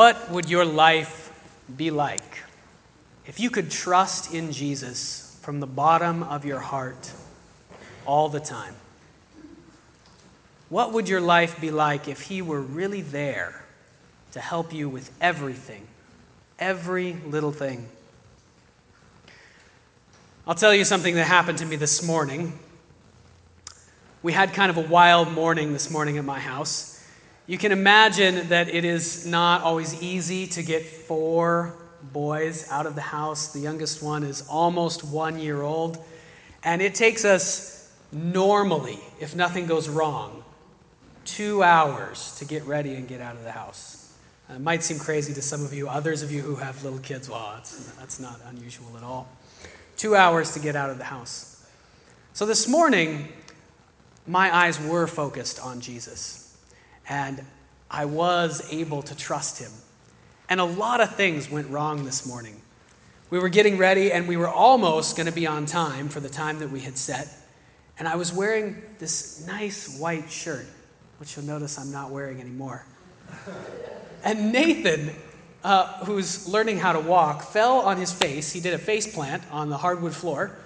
What would your life be like if you could trust in Jesus from the bottom of your heart all the time? What would your life be like if He were really there to help you with everything, every little thing? I'll tell you something that happened to me this morning. We had kind of a wild morning this morning at my house. You can imagine that it is not always easy to get four boys out of the house. The youngest one is almost one year old. And it takes us normally, if nothing goes wrong, two hours to get ready and get out of the house. Uh, it might seem crazy to some of you. Others of you who have little kids, well, that's not unusual at all. Two hours to get out of the house. So this morning, my eyes were focused on Jesus and I was able to trust him. And a lot of things went wrong this morning. We were getting ready, and we were almost going to be on time for the time that we had set. And I was wearing this nice white shirt, which you'll notice I'm not wearing anymore. And Nathan, uh, who's learning how to walk, fell on his face. He did a face plant on the hardwood floor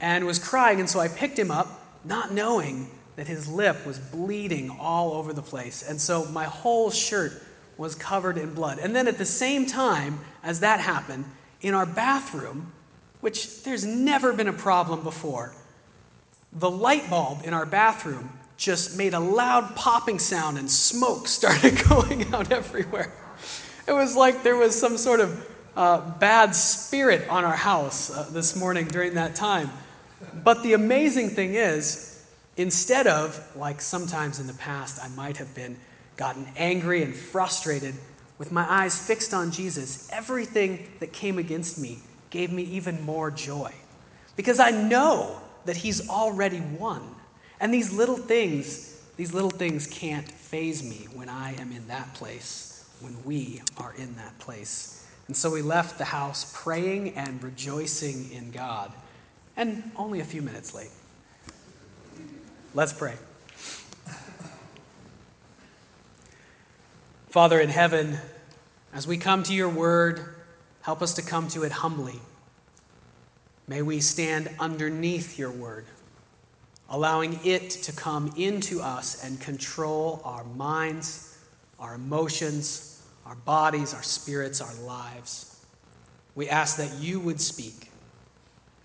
and was crying. And so I picked him up, not knowing that his lip was bleeding all over the place. And so my whole shirt was covered in blood. And then at the same time as that happened, in our bathroom, which there's never been a problem before, the light bulb in our bathroom just made a loud popping sound and smoke started going out everywhere. It was like there was some sort of uh, bad spirit on our house uh, this morning during that time. But the amazing thing is, Instead of, like sometimes in the past, I might have been gotten angry and frustrated, with my eyes fixed on Jesus, everything that came against me gave me even more joy. Because I know that He's already won. And these little things, these little things can't faze me when I am in that place, when we are in that place. And so we left the house praying and rejoicing in God, and only a few minutes late. Let's pray. Father in heaven, as we come to your word, help us to come to it humbly. May we stand underneath your word, allowing it to come into us and control our minds, our emotions, our bodies, our spirits, our lives. We ask that you would speak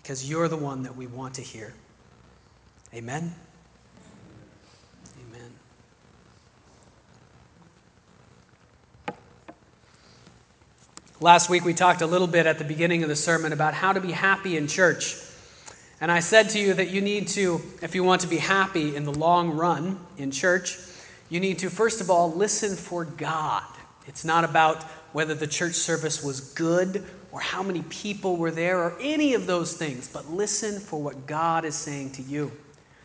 because you're the one that we want to hear. Amen. Last week we talked a little bit at the beginning of the sermon about how to be happy in church. And I said to you that you need to, if you want to be happy in the long run in church, you need to, first of all, listen for God. It's not about whether the church service was good or how many people were there or any of those things, but listen for what God is saying to you.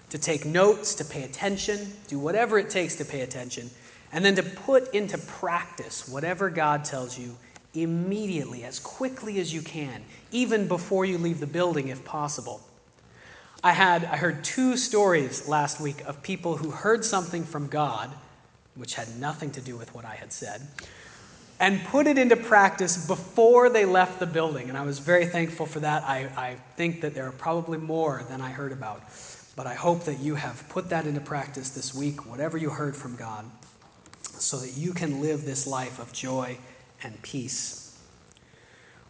To take notes, to pay attention, do whatever it takes to pay attention, and then to put into practice whatever God tells you immediately, as quickly as you can, even before you leave the building if possible. I had I heard two stories last week of people who heard something from God, which had nothing to do with what I had said, and put it into practice before they left the building. And I was very thankful for that. I, I think that there are probably more than I heard about. But I hope that you have put that into practice this week, whatever you heard from God, so that you can live this life of joy and peace.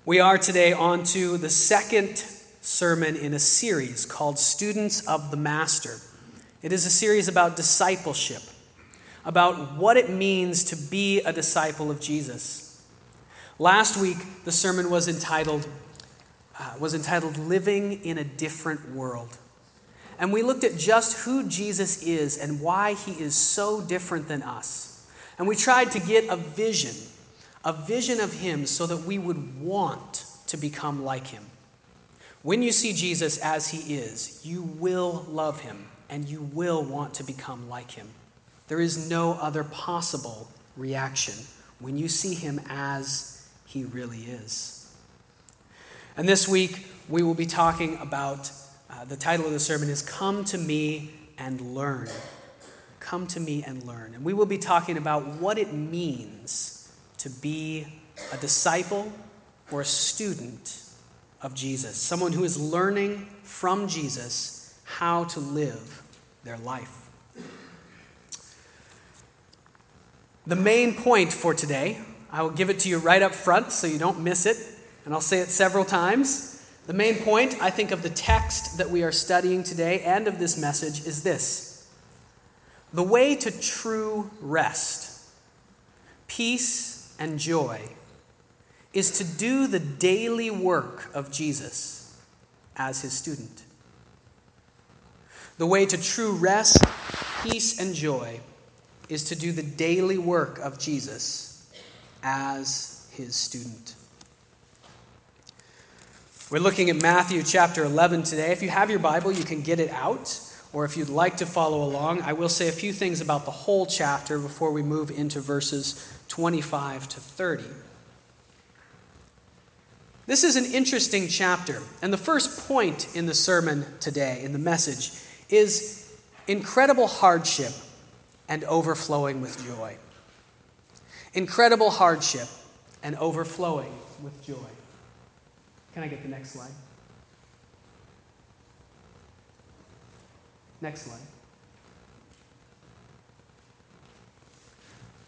We are today on to the second sermon in a series called Students of the Master. It is a series about discipleship, about what it means to be a disciple of Jesus. Last week, the sermon was entitled, uh, was entitled Living in a Different World. And we looked at just who Jesus is and why he is so different than us. And we tried to get a vision a vision of Him so that we would want to become like Him. When you see Jesus as He is, you will love Him and you will want to become like Him. There is no other possible reaction when you see Him as He really is. And this week, we will be talking about uh, the title of the sermon is Come to Me and Learn. Come to Me and Learn. And we will be talking about what it means to be a disciple or a student of Jesus, someone who is learning from Jesus how to live their life. The main point for today, I will give it to you right up front so you don't miss it, and I'll say it several times. The main point, I think, of the text that we are studying today and of this message is this the way to true rest, peace, and joy is to do the daily work of Jesus as his student. The way to true rest, peace, and joy is to do the daily work of Jesus as his student. We're looking at Matthew chapter 11 today. If you have your Bible, you can get it out, or if you'd like to follow along, I will say a few things about the whole chapter before we move into verses 25 to 30. This is an interesting chapter, and the first point in the sermon today, in the message, is incredible hardship and overflowing with joy. Incredible hardship and overflowing with joy. Can I get the next slide? Next slide.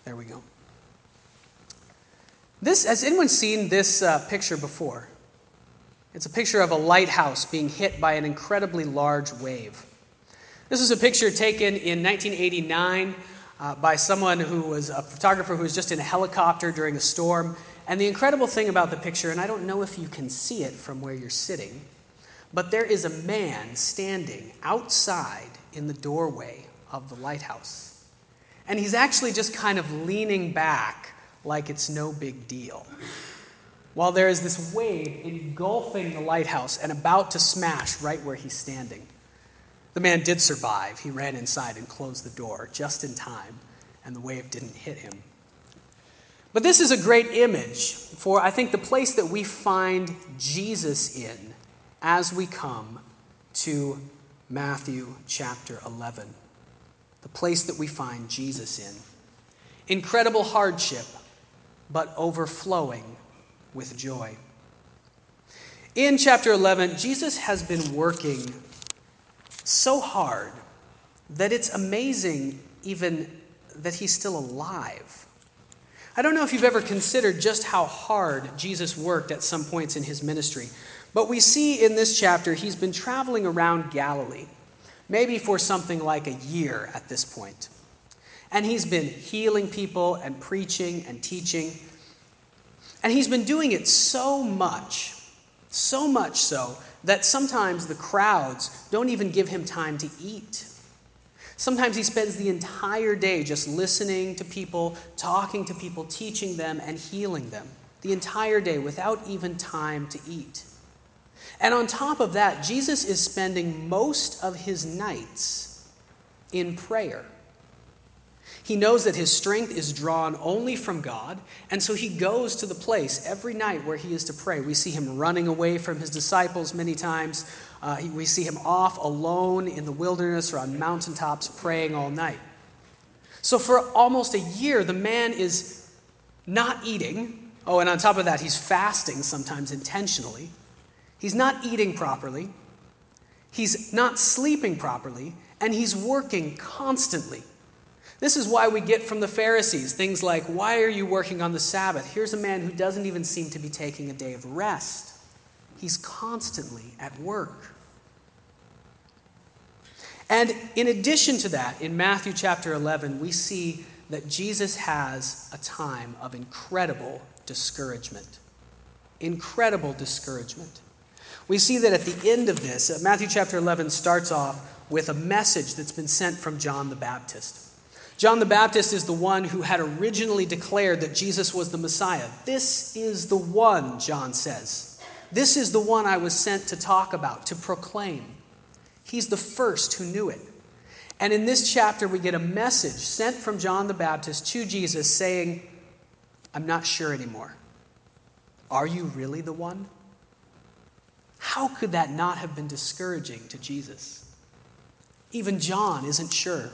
There we go. This, has anyone seen this uh, picture before? It's a picture of a lighthouse being hit by an incredibly large wave. This is a picture taken in 1989 uh, by someone who was a photographer who was just in a helicopter during a storm. And the incredible thing about the picture, and I don't know if you can see it from where you're sitting, but there is a man standing outside in the doorway of the lighthouse. And he's actually just kind of leaning back like it's no big deal. While there is this wave engulfing the lighthouse and about to smash right where he's standing. The man did survive. He ran inside and closed the door just in time, and the wave didn't hit him. But this is a great image for, I think, the place that we find Jesus in as we come to Matthew chapter 11. The place that we find Jesus in. Incredible hardship but overflowing with joy. In chapter 11, Jesus has been working so hard that it's amazing even that he's still alive. I don't know if you've ever considered just how hard Jesus worked at some points in his ministry, but we see in this chapter he's been traveling around Galilee, maybe for something like a year at this point. And he's been healing people and preaching and teaching. And he's been doing it so much, so much so, that sometimes the crowds don't even give him time to eat. Sometimes he spends the entire day just listening to people, talking to people, teaching them, and healing them. The entire day without even time to eat. And on top of that, Jesus is spending most of his nights in prayer. He knows that his strength is drawn only from God, and so he goes to the place every night where he is to pray. We see him running away from his disciples many times. Uh, we see him off alone in the wilderness or on mountaintops praying all night. So, for almost a year, the man is not eating. Oh, and on top of that, he's fasting sometimes intentionally. He's not eating properly. He's not sleeping properly. And he's working constantly. This is why we get from the Pharisees things like, Why are you working on the Sabbath? Here's a man who doesn't even seem to be taking a day of rest. He's constantly at work. And in addition to that, in Matthew chapter 11, we see that Jesus has a time of incredible discouragement. Incredible discouragement. We see that at the end of this, Matthew chapter 11 starts off with a message that's been sent from John the Baptist. John the Baptist is the one who had originally declared that Jesus was the Messiah. This is the one, John says. This is the one I was sent to talk about, to proclaim. He's the first who knew it. And in this chapter, we get a message sent from John the Baptist to Jesus saying, I'm not sure anymore. Are you really the one? How could that not have been discouraging to Jesus? Even John isn't sure.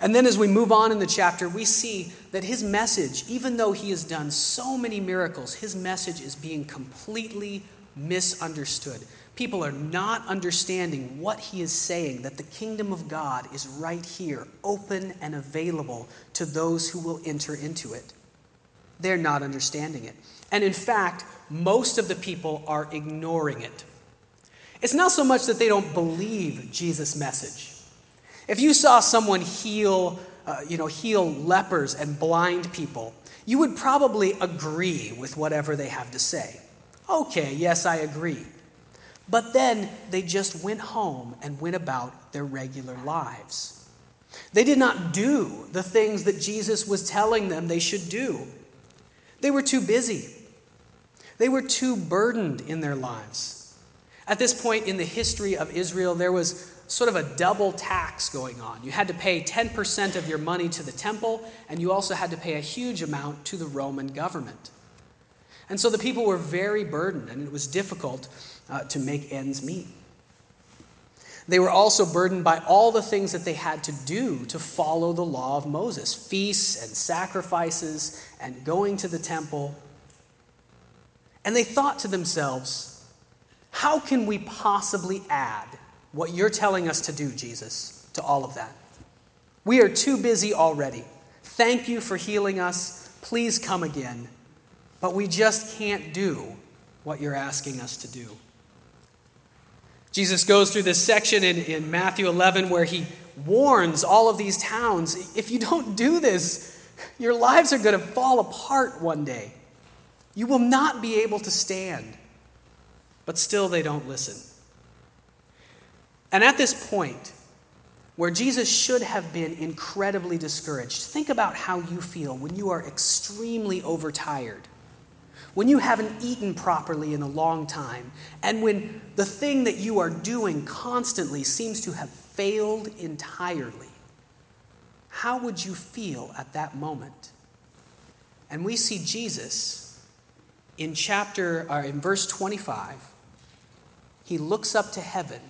And then as we move on in the chapter, we see that his message, even though he has done so many miracles, his message is being completely misunderstood. People are not understanding what he is saying, that the kingdom of God is right here, open and available to those who will enter into it. They're not understanding it. And in fact, most of the people are ignoring it. It's not so much that they don't believe Jesus' message. If you saw someone heal, uh, you know, heal lepers and blind people, you would probably agree with whatever they have to say. Okay, yes, I agree. But then they just went home and went about their regular lives. They did not do the things that Jesus was telling them they should do. They were too busy. They were too burdened in their lives. At this point in the history of Israel, there was sort of a double tax going on. You had to pay 10% of your money to the temple, and you also had to pay a huge amount to the Roman government. And so the people were very burdened, and it was difficult uh, to make ends meet. They were also burdened by all the things that they had to do to follow the law of Moses feasts and sacrifices and going to the temple. And they thought to themselves, how can we possibly add what you're telling us to do, Jesus, to all of that? We are too busy already. Thank you for healing us. Please come again. But we just can't do what you're asking us to do. Jesus goes through this section in, in Matthew 11 where he warns all of these towns if you don't do this, your lives are going to fall apart one day. You will not be able to stand. But still, they don't listen. And at this point, where Jesus should have been incredibly discouraged, think about how you feel when you are extremely overtired when you haven't eaten properly in a long time, and when the thing that you are doing constantly seems to have failed entirely, how would you feel at that moment? And we see Jesus in chapter or in verse 25. He looks up to heaven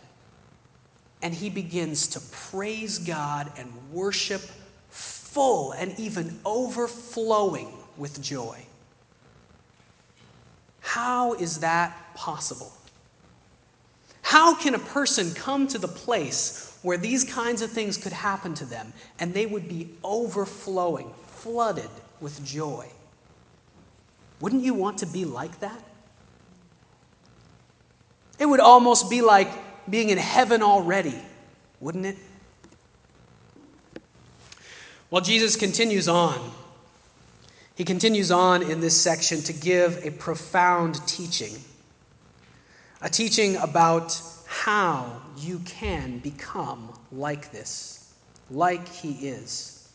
and he begins to praise God and worship full and even overflowing with joy. How is that possible? How can a person come to the place where these kinds of things could happen to them and they would be overflowing, flooded with joy? Wouldn't you want to be like that? It would almost be like being in heaven already, wouldn't it? Well, Jesus continues on he continues on in this section to give a profound teaching, a teaching about how you can become like this, like he is.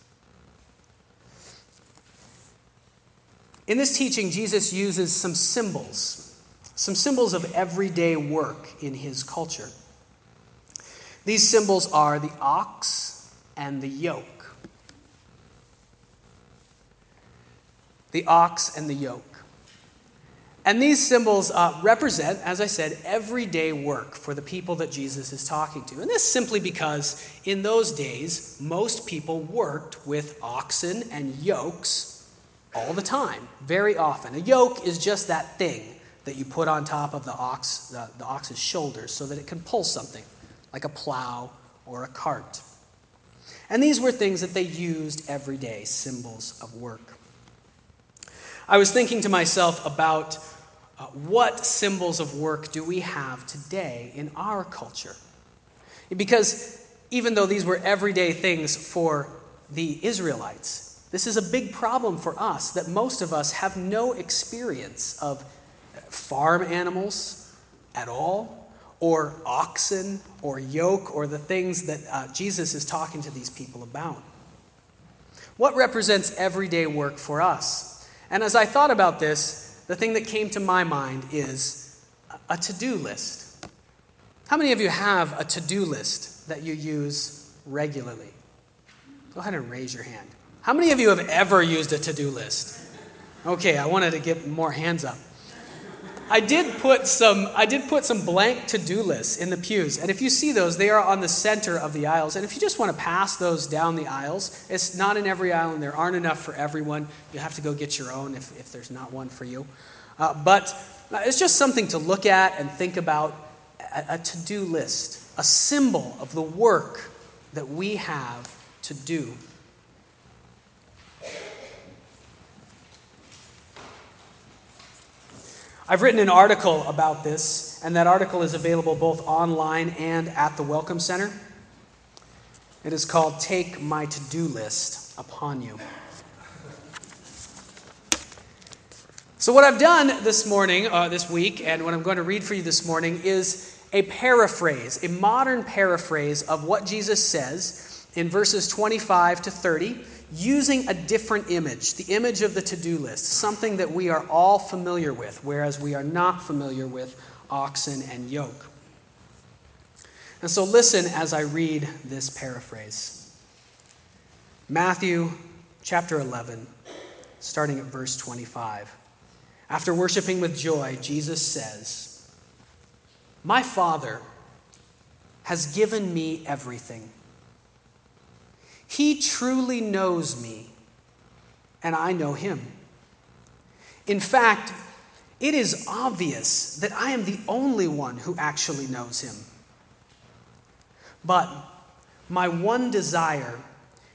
In this teaching, Jesus uses some symbols, some symbols of everyday work in his culture. These symbols are the ox and the yoke. the ox and the yoke. And these symbols uh, represent, as I said, everyday work for the people that Jesus is talking to. And this simply because in those days, most people worked with oxen and yokes all the time, very often. A yoke is just that thing that you put on top of the ox, the, the ox's shoulders so that it can pull something, like a plow or a cart. And these were things that they used every day, symbols of work. I was thinking to myself about uh, what symbols of work do we have today in our culture? Because even though these were everyday things for the Israelites, this is a big problem for us that most of us have no experience of farm animals at all, or oxen, or yoke, or the things that uh, Jesus is talking to these people about. What represents everyday work for us? And as I thought about this, the thing that came to my mind is a to do list. How many of you have a to do list that you use regularly? Go ahead and raise your hand. How many of you have ever used a to do list? Okay, I wanted to get more hands up. I did put some I did put some blank to-do lists in the pews. And if you see those, they are on the center of the aisles. And if you just want to pass those down the aisles, it's not in every aisle and there aren't enough for everyone. You have to go get your own if, if there's not one for you. Uh, but it's just something to look at and think about a, a to-do list, a symbol of the work that we have to do I've written an article about this, and that article is available both online and at the Welcome Center. It is called Take My To Do List Upon You. So, what I've done this morning, uh, this week, and what I'm going to read for you this morning is a paraphrase, a modern paraphrase of what Jesus says in verses 25 to 30 using a different image, the image of the to do list, something that we are all familiar with, whereas we are not familiar with oxen and yoke. And so listen as I read this paraphrase Matthew chapter 11, starting at verse 25. After worshiping with joy, Jesus says, My Father has given me everything. He truly knows me, and I know him. In fact, it is obvious that I am the only one who actually knows him. But my one desire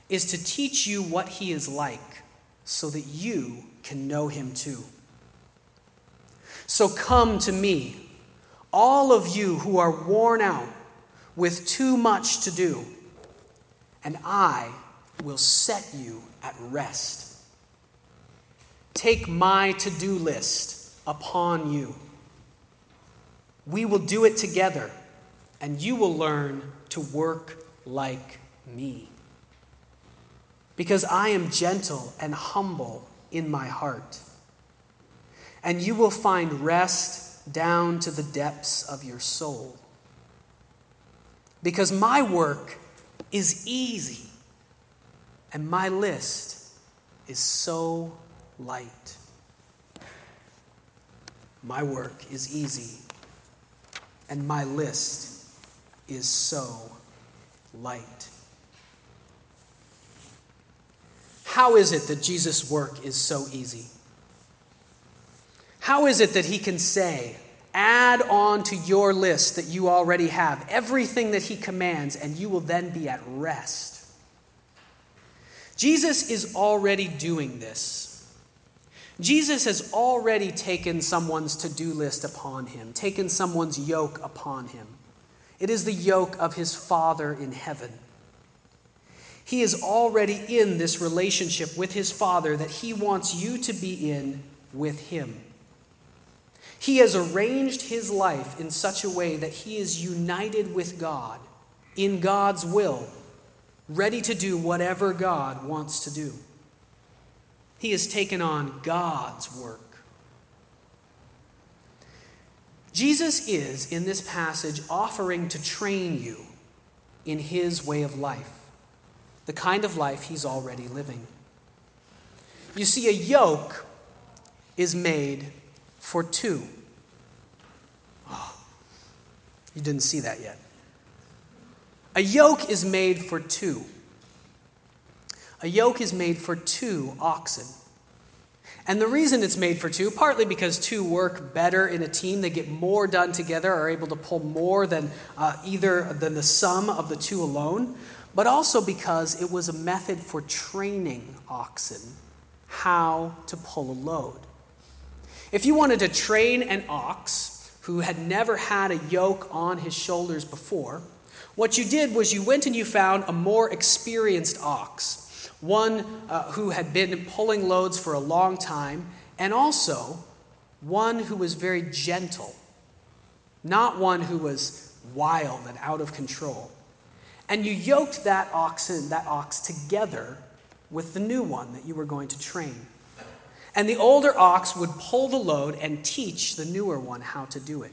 is to teach you what he is like so that you can know him too. So come to me, all of you who are worn out with too much to do and I will set you at rest. Take my to do list upon you. We will do it together, and you will learn to work like me. Because I am gentle and humble in my heart, and you will find rest down to the depths of your soul. Because my work is easy, and my list is so light. My work is easy, and my list is so light. How is it that Jesus' work is so easy? How is it that he can say, add on to your list that you already have everything that he commands, and you will then be at rest. Jesus is already doing this. Jesus has already taken someone's to do list upon him, taken someone's yoke upon him. It is the yoke of his Father in heaven. He is already in this relationship with his Father that he wants you to be in with him. He has arranged his life in such a way that he is united with God in God's will, ready to do whatever God wants to do. He has taken on God's work. Jesus is, in this passage, offering to train you in his way of life, the kind of life he's already living. You see, a yoke is made for two. Oh, you didn't see that yet. A yoke is made for two. A yoke is made for two oxen. And the reason it's made for two, partly because two work better in a team, they get more done together, are able to pull more than uh, either than the sum of the two alone, but also because it was a method for training oxen how to pull a load. If you wanted to train an ox who had never had a yoke on his shoulders before, what you did was you went and you found a more experienced ox, one uh, who had been pulling loads for a long time, and also one who was very gentle, not one who was wild and out of control. And you yoked that oxen, that ox together with the new one that you were going to train. And the older ox would pull the load and teach the newer one how to do it.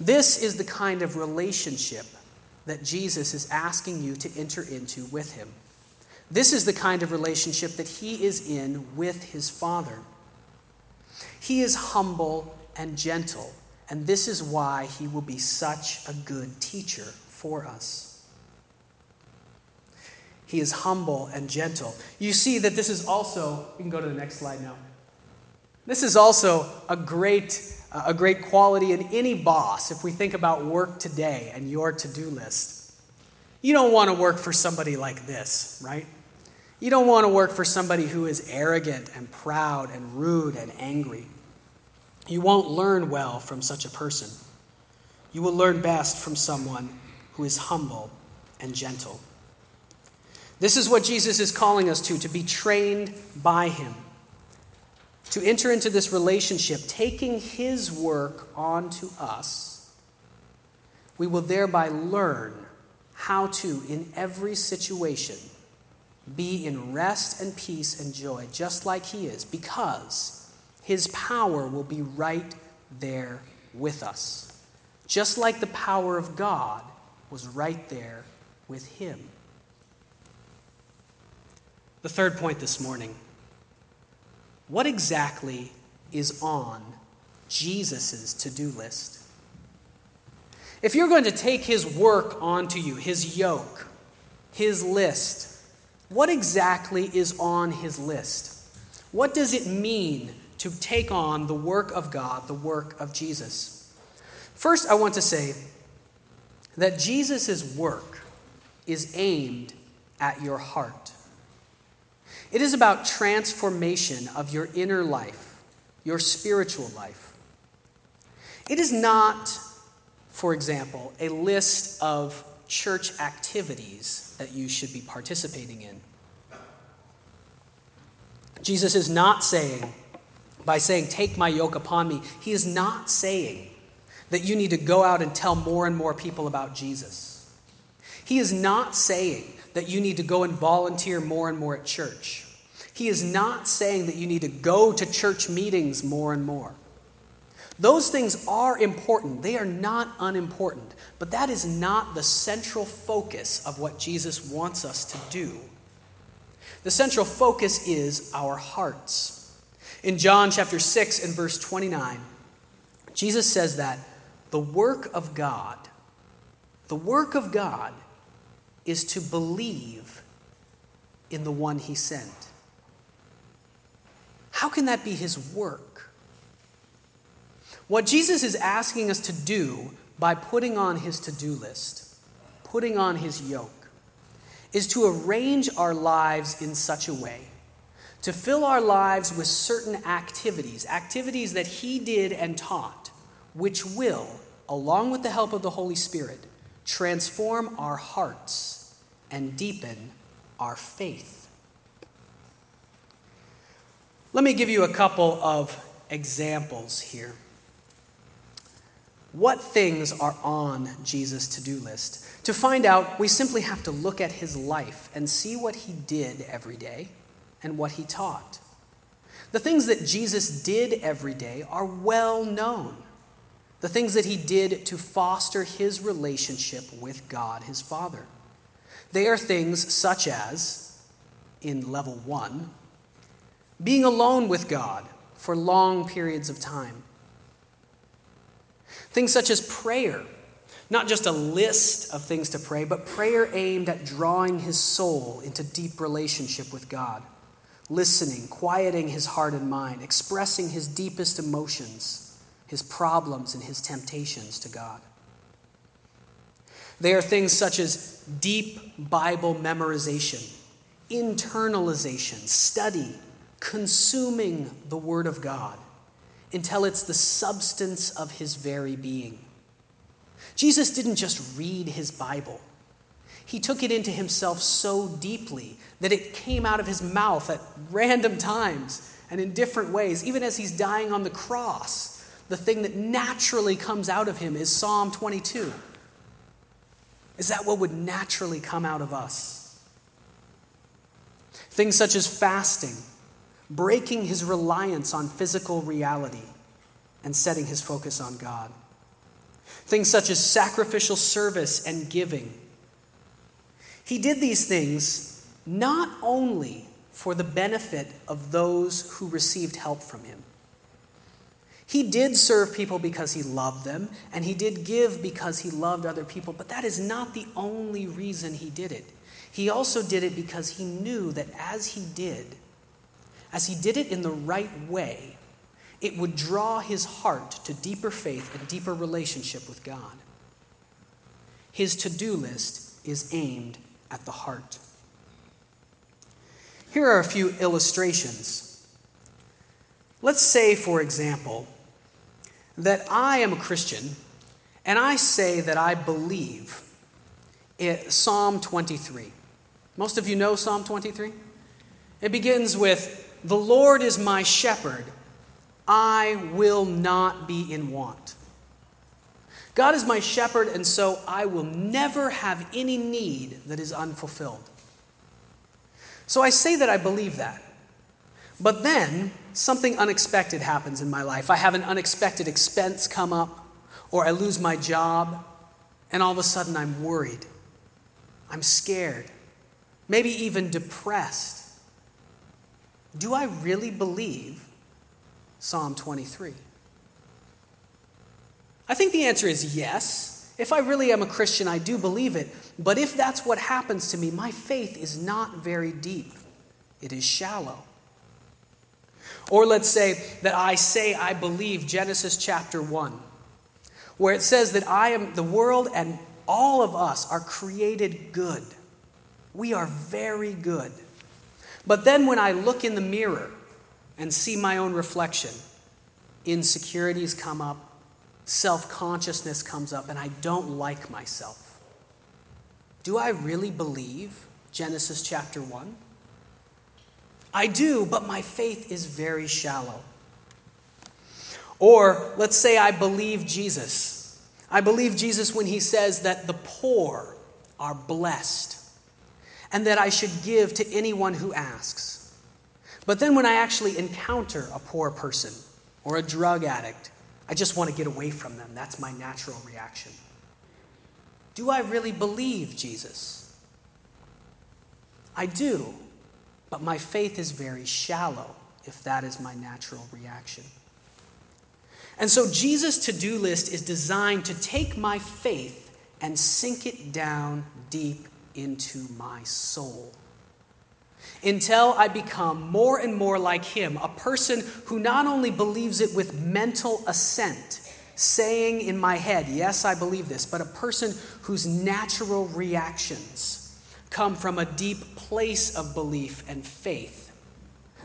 This is the kind of relationship that Jesus is asking you to enter into with him. This is the kind of relationship that he is in with his Father. He is humble and gentle, and this is why he will be such a good teacher for us. He is humble and gentle. You see that this is also, we can go to the next slide now. This is also a great, a great quality in any boss if we think about work today and your to do list. You don't want to work for somebody like this, right? You don't want to work for somebody who is arrogant and proud and rude and angry. You won't learn well from such a person. You will learn best from someone who is humble and gentle. This is what Jesus is calling us to, to be trained by him, to enter into this relationship, taking his work onto us. We will thereby learn how to, in every situation, be in rest and peace and joy, just like he is, because his power will be right there with us, just like the power of God was right there with him. The third point this morning what exactly is on Jesus' to do list? If you're going to take his work onto you, his yoke, his list, what exactly is on his list? What does it mean to take on the work of God, the work of Jesus? First, I want to say that Jesus' work is aimed at your heart. It is about transformation of your inner life, your spiritual life. It is not, for example, a list of church activities that you should be participating in. Jesus is not saying, by saying, Take my yoke upon me, he is not saying that you need to go out and tell more and more people about Jesus. He is not saying that you need to go and volunteer more and more at church. He is not saying that you need to go to church meetings more and more. Those things are important, they are not unimportant, but that is not the central focus of what Jesus wants us to do. The central focus is our hearts. In John chapter 6 and verse 29, Jesus says that the work of God, the work of God is to believe in the one he sent. How can that be his work? What Jesus is asking us to do by putting on his to do list, putting on his yoke, is to arrange our lives in such a way to fill our lives with certain activities, activities that he did and taught, which will, along with the help of the Holy Spirit, transform our hearts and deepen our faith. Let me give you a couple of examples here. What things are on Jesus' to do list? To find out, we simply have to look at his life and see what he did every day and what he taught. The things that Jesus did every day are well known the things that he did to foster his relationship with God, his Father. They are things such as, in level one, being alone with God for long periods of time. Things such as prayer, not just a list of things to pray, but prayer aimed at drawing his soul into deep relationship with God, listening, quieting his heart and mind, expressing his deepest emotions his problems and his temptations to God. They are things such as deep Bible memorization, internalization, study, consuming the Word of God until it's the substance of his very being. Jesus didn't just read his Bible, he took it into himself so deeply that it came out of his mouth at random times and in different ways, even as he's dying on the cross the thing that naturally comes out of him is Psalm 22. Is that what would naturally come out of us? Things such as fasting, breaking his reliance on physical reality, and setting his focus on God. Things such as sacrificial service and giving. He did these things not only for the benefit of those who received help from him, He did serve people because he loved them, and he did give because he loved other people, but that is not the only reason he did it. He also did it because he knew that as he did, as he did it in the right way, it would draw his heart to deeper faith and deeper relationship with God. His to do list is aimed at the heart. Here are a few illustrations. Let's say, for example, that I am a Christian and I say that I believe in Psalm 23. Most of you know Psalm 23? It begins with, The Lord is my shepherd, I will not be in want. God is my shepherd, and so I will never have any need that is unfulfilled. So I say that I believe that. But then something unexpected happens in my life. I have an unexpected expense come up, or I lose my job, and all of a sudden I'm worried. I'm scared, maybe even depressed. Do I really believe Psalm 23? I think the answer is yes. If I really am a Christian, I do believe it. But if that's what happens to me, my faith is not very deep, it is shallow. Or let's say that I say I believe Genesis chapter 1, where it says that I am the world and all of us are created good. We are very good. But then when I look in the mirror and see my own reflection, insecurities come up, self consciousness comes up, and I don't like myself. Do I really believe Genesis chapter 1? I do, but my faith is very shallow. Or let's say I believe Jesus. I believe Jesus when he says that the poor are blessed and that I should give to anyone who asks. But then when I actually encounter a poor person or a drug addict, I just want to get away from them. That's my natural reaction. Do I really believe Jesus? I do. But my faith is very shallow if that is my natural reaction. And so Jesus' to do list is designed to take my faith and sink it down deep into my soul. Until I become more and more like him, a person who not only believes it with mental assent, saying in my head, Yes, I believe this, but a person whose natural reactions come from a deep place of belief and faith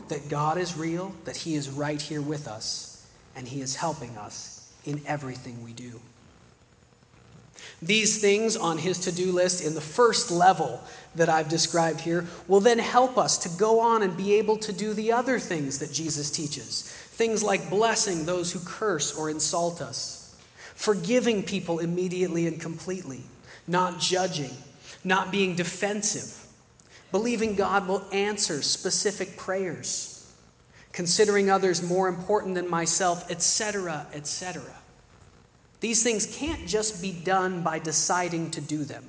that God is real, that He is right here with us, and He is helping us in everything we do. These things on his to do list in the first level that I've described here will then help us to go on and be able to do the other things that Jesus teaches. Things like blessing those who curse or insult us, forgiving people immediately and completely, not judging, not being defensive, believing God will answer specific prayers, considering others more important than myself, etc., etc. These things can't just be done by deciding to do them,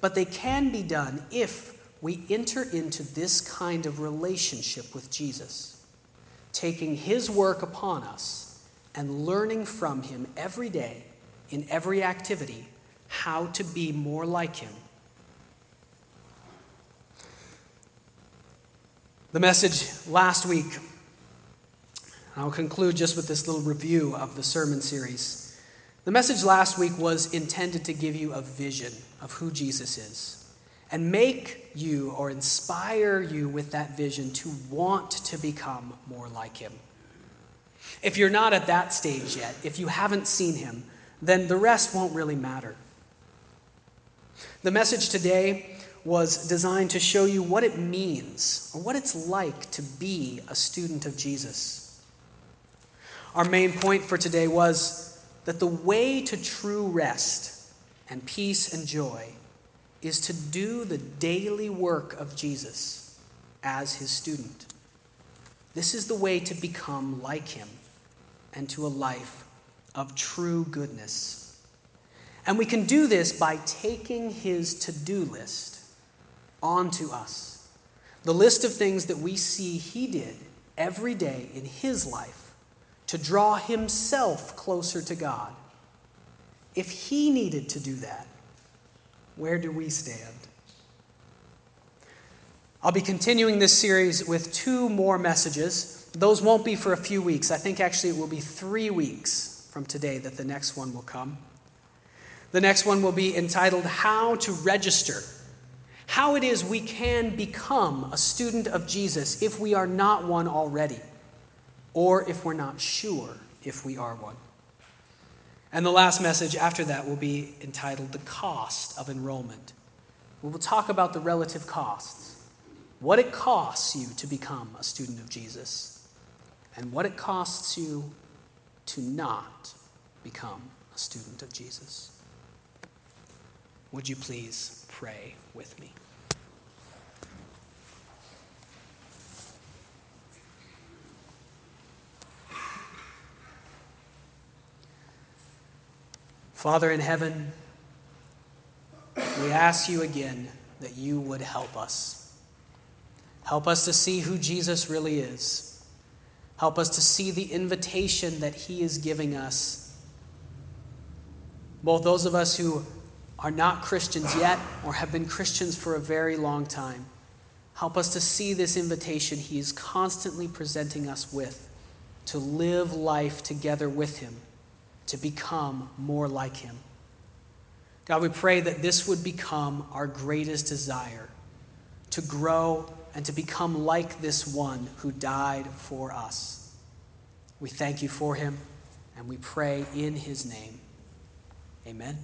but they can be done if we enter into this kind of relationship with Jesus, taking his work upon us and learning from him every day in every activity how to be more like him The message last week, I'll conclude just with this little review of the sermon series. The message last week was intended to give you a vision of who Jesus is and make you or inspire you with that vision to want to become more like him. If you're not at that stage yet, if you haven't seen him, then the rest won't really matter. The message today was designed to show you what it means or what it's like to be a student of Jesus. Our main point for today was that the way to true rest and peace and joy is to do the daily work of Jesus as his student. This is the way to become like him and to a life of true goodness. And we can do this by taking his to do list onto us. The list of things that we see he did every day in his life to draw himself closer to God. If he needed to do that, where do we stand? I'll be continuing this series with two more messages. Those won't be for a few weeks. I think actually it will be three weeks from today that the next one will come. The next one will be entitled How to Register. How it is we can become a student of Jesus if we are not one already, or if we're not sure if we are one. And the last message after that will be entitled The Cost of Enrollment. We will talk about the relative costs, what it costs you to become a student of Jesus, and what it costs you to not become a student of Jesus. Would you please pray with me? Father in heaven, we ask you again that you would help us. Help us to see who Jesus really is. Help us to see the invitation that he is giving us. Both those of us who are not Christians yet or have been Christians for a very long time. Help us to see this invitation he is constantly presenting us with to live life together with him to become more like him. God, we pray that this would become our greatest desire to grow and to become like this one who died for us. We thank you for him and we pray in his name. Amen.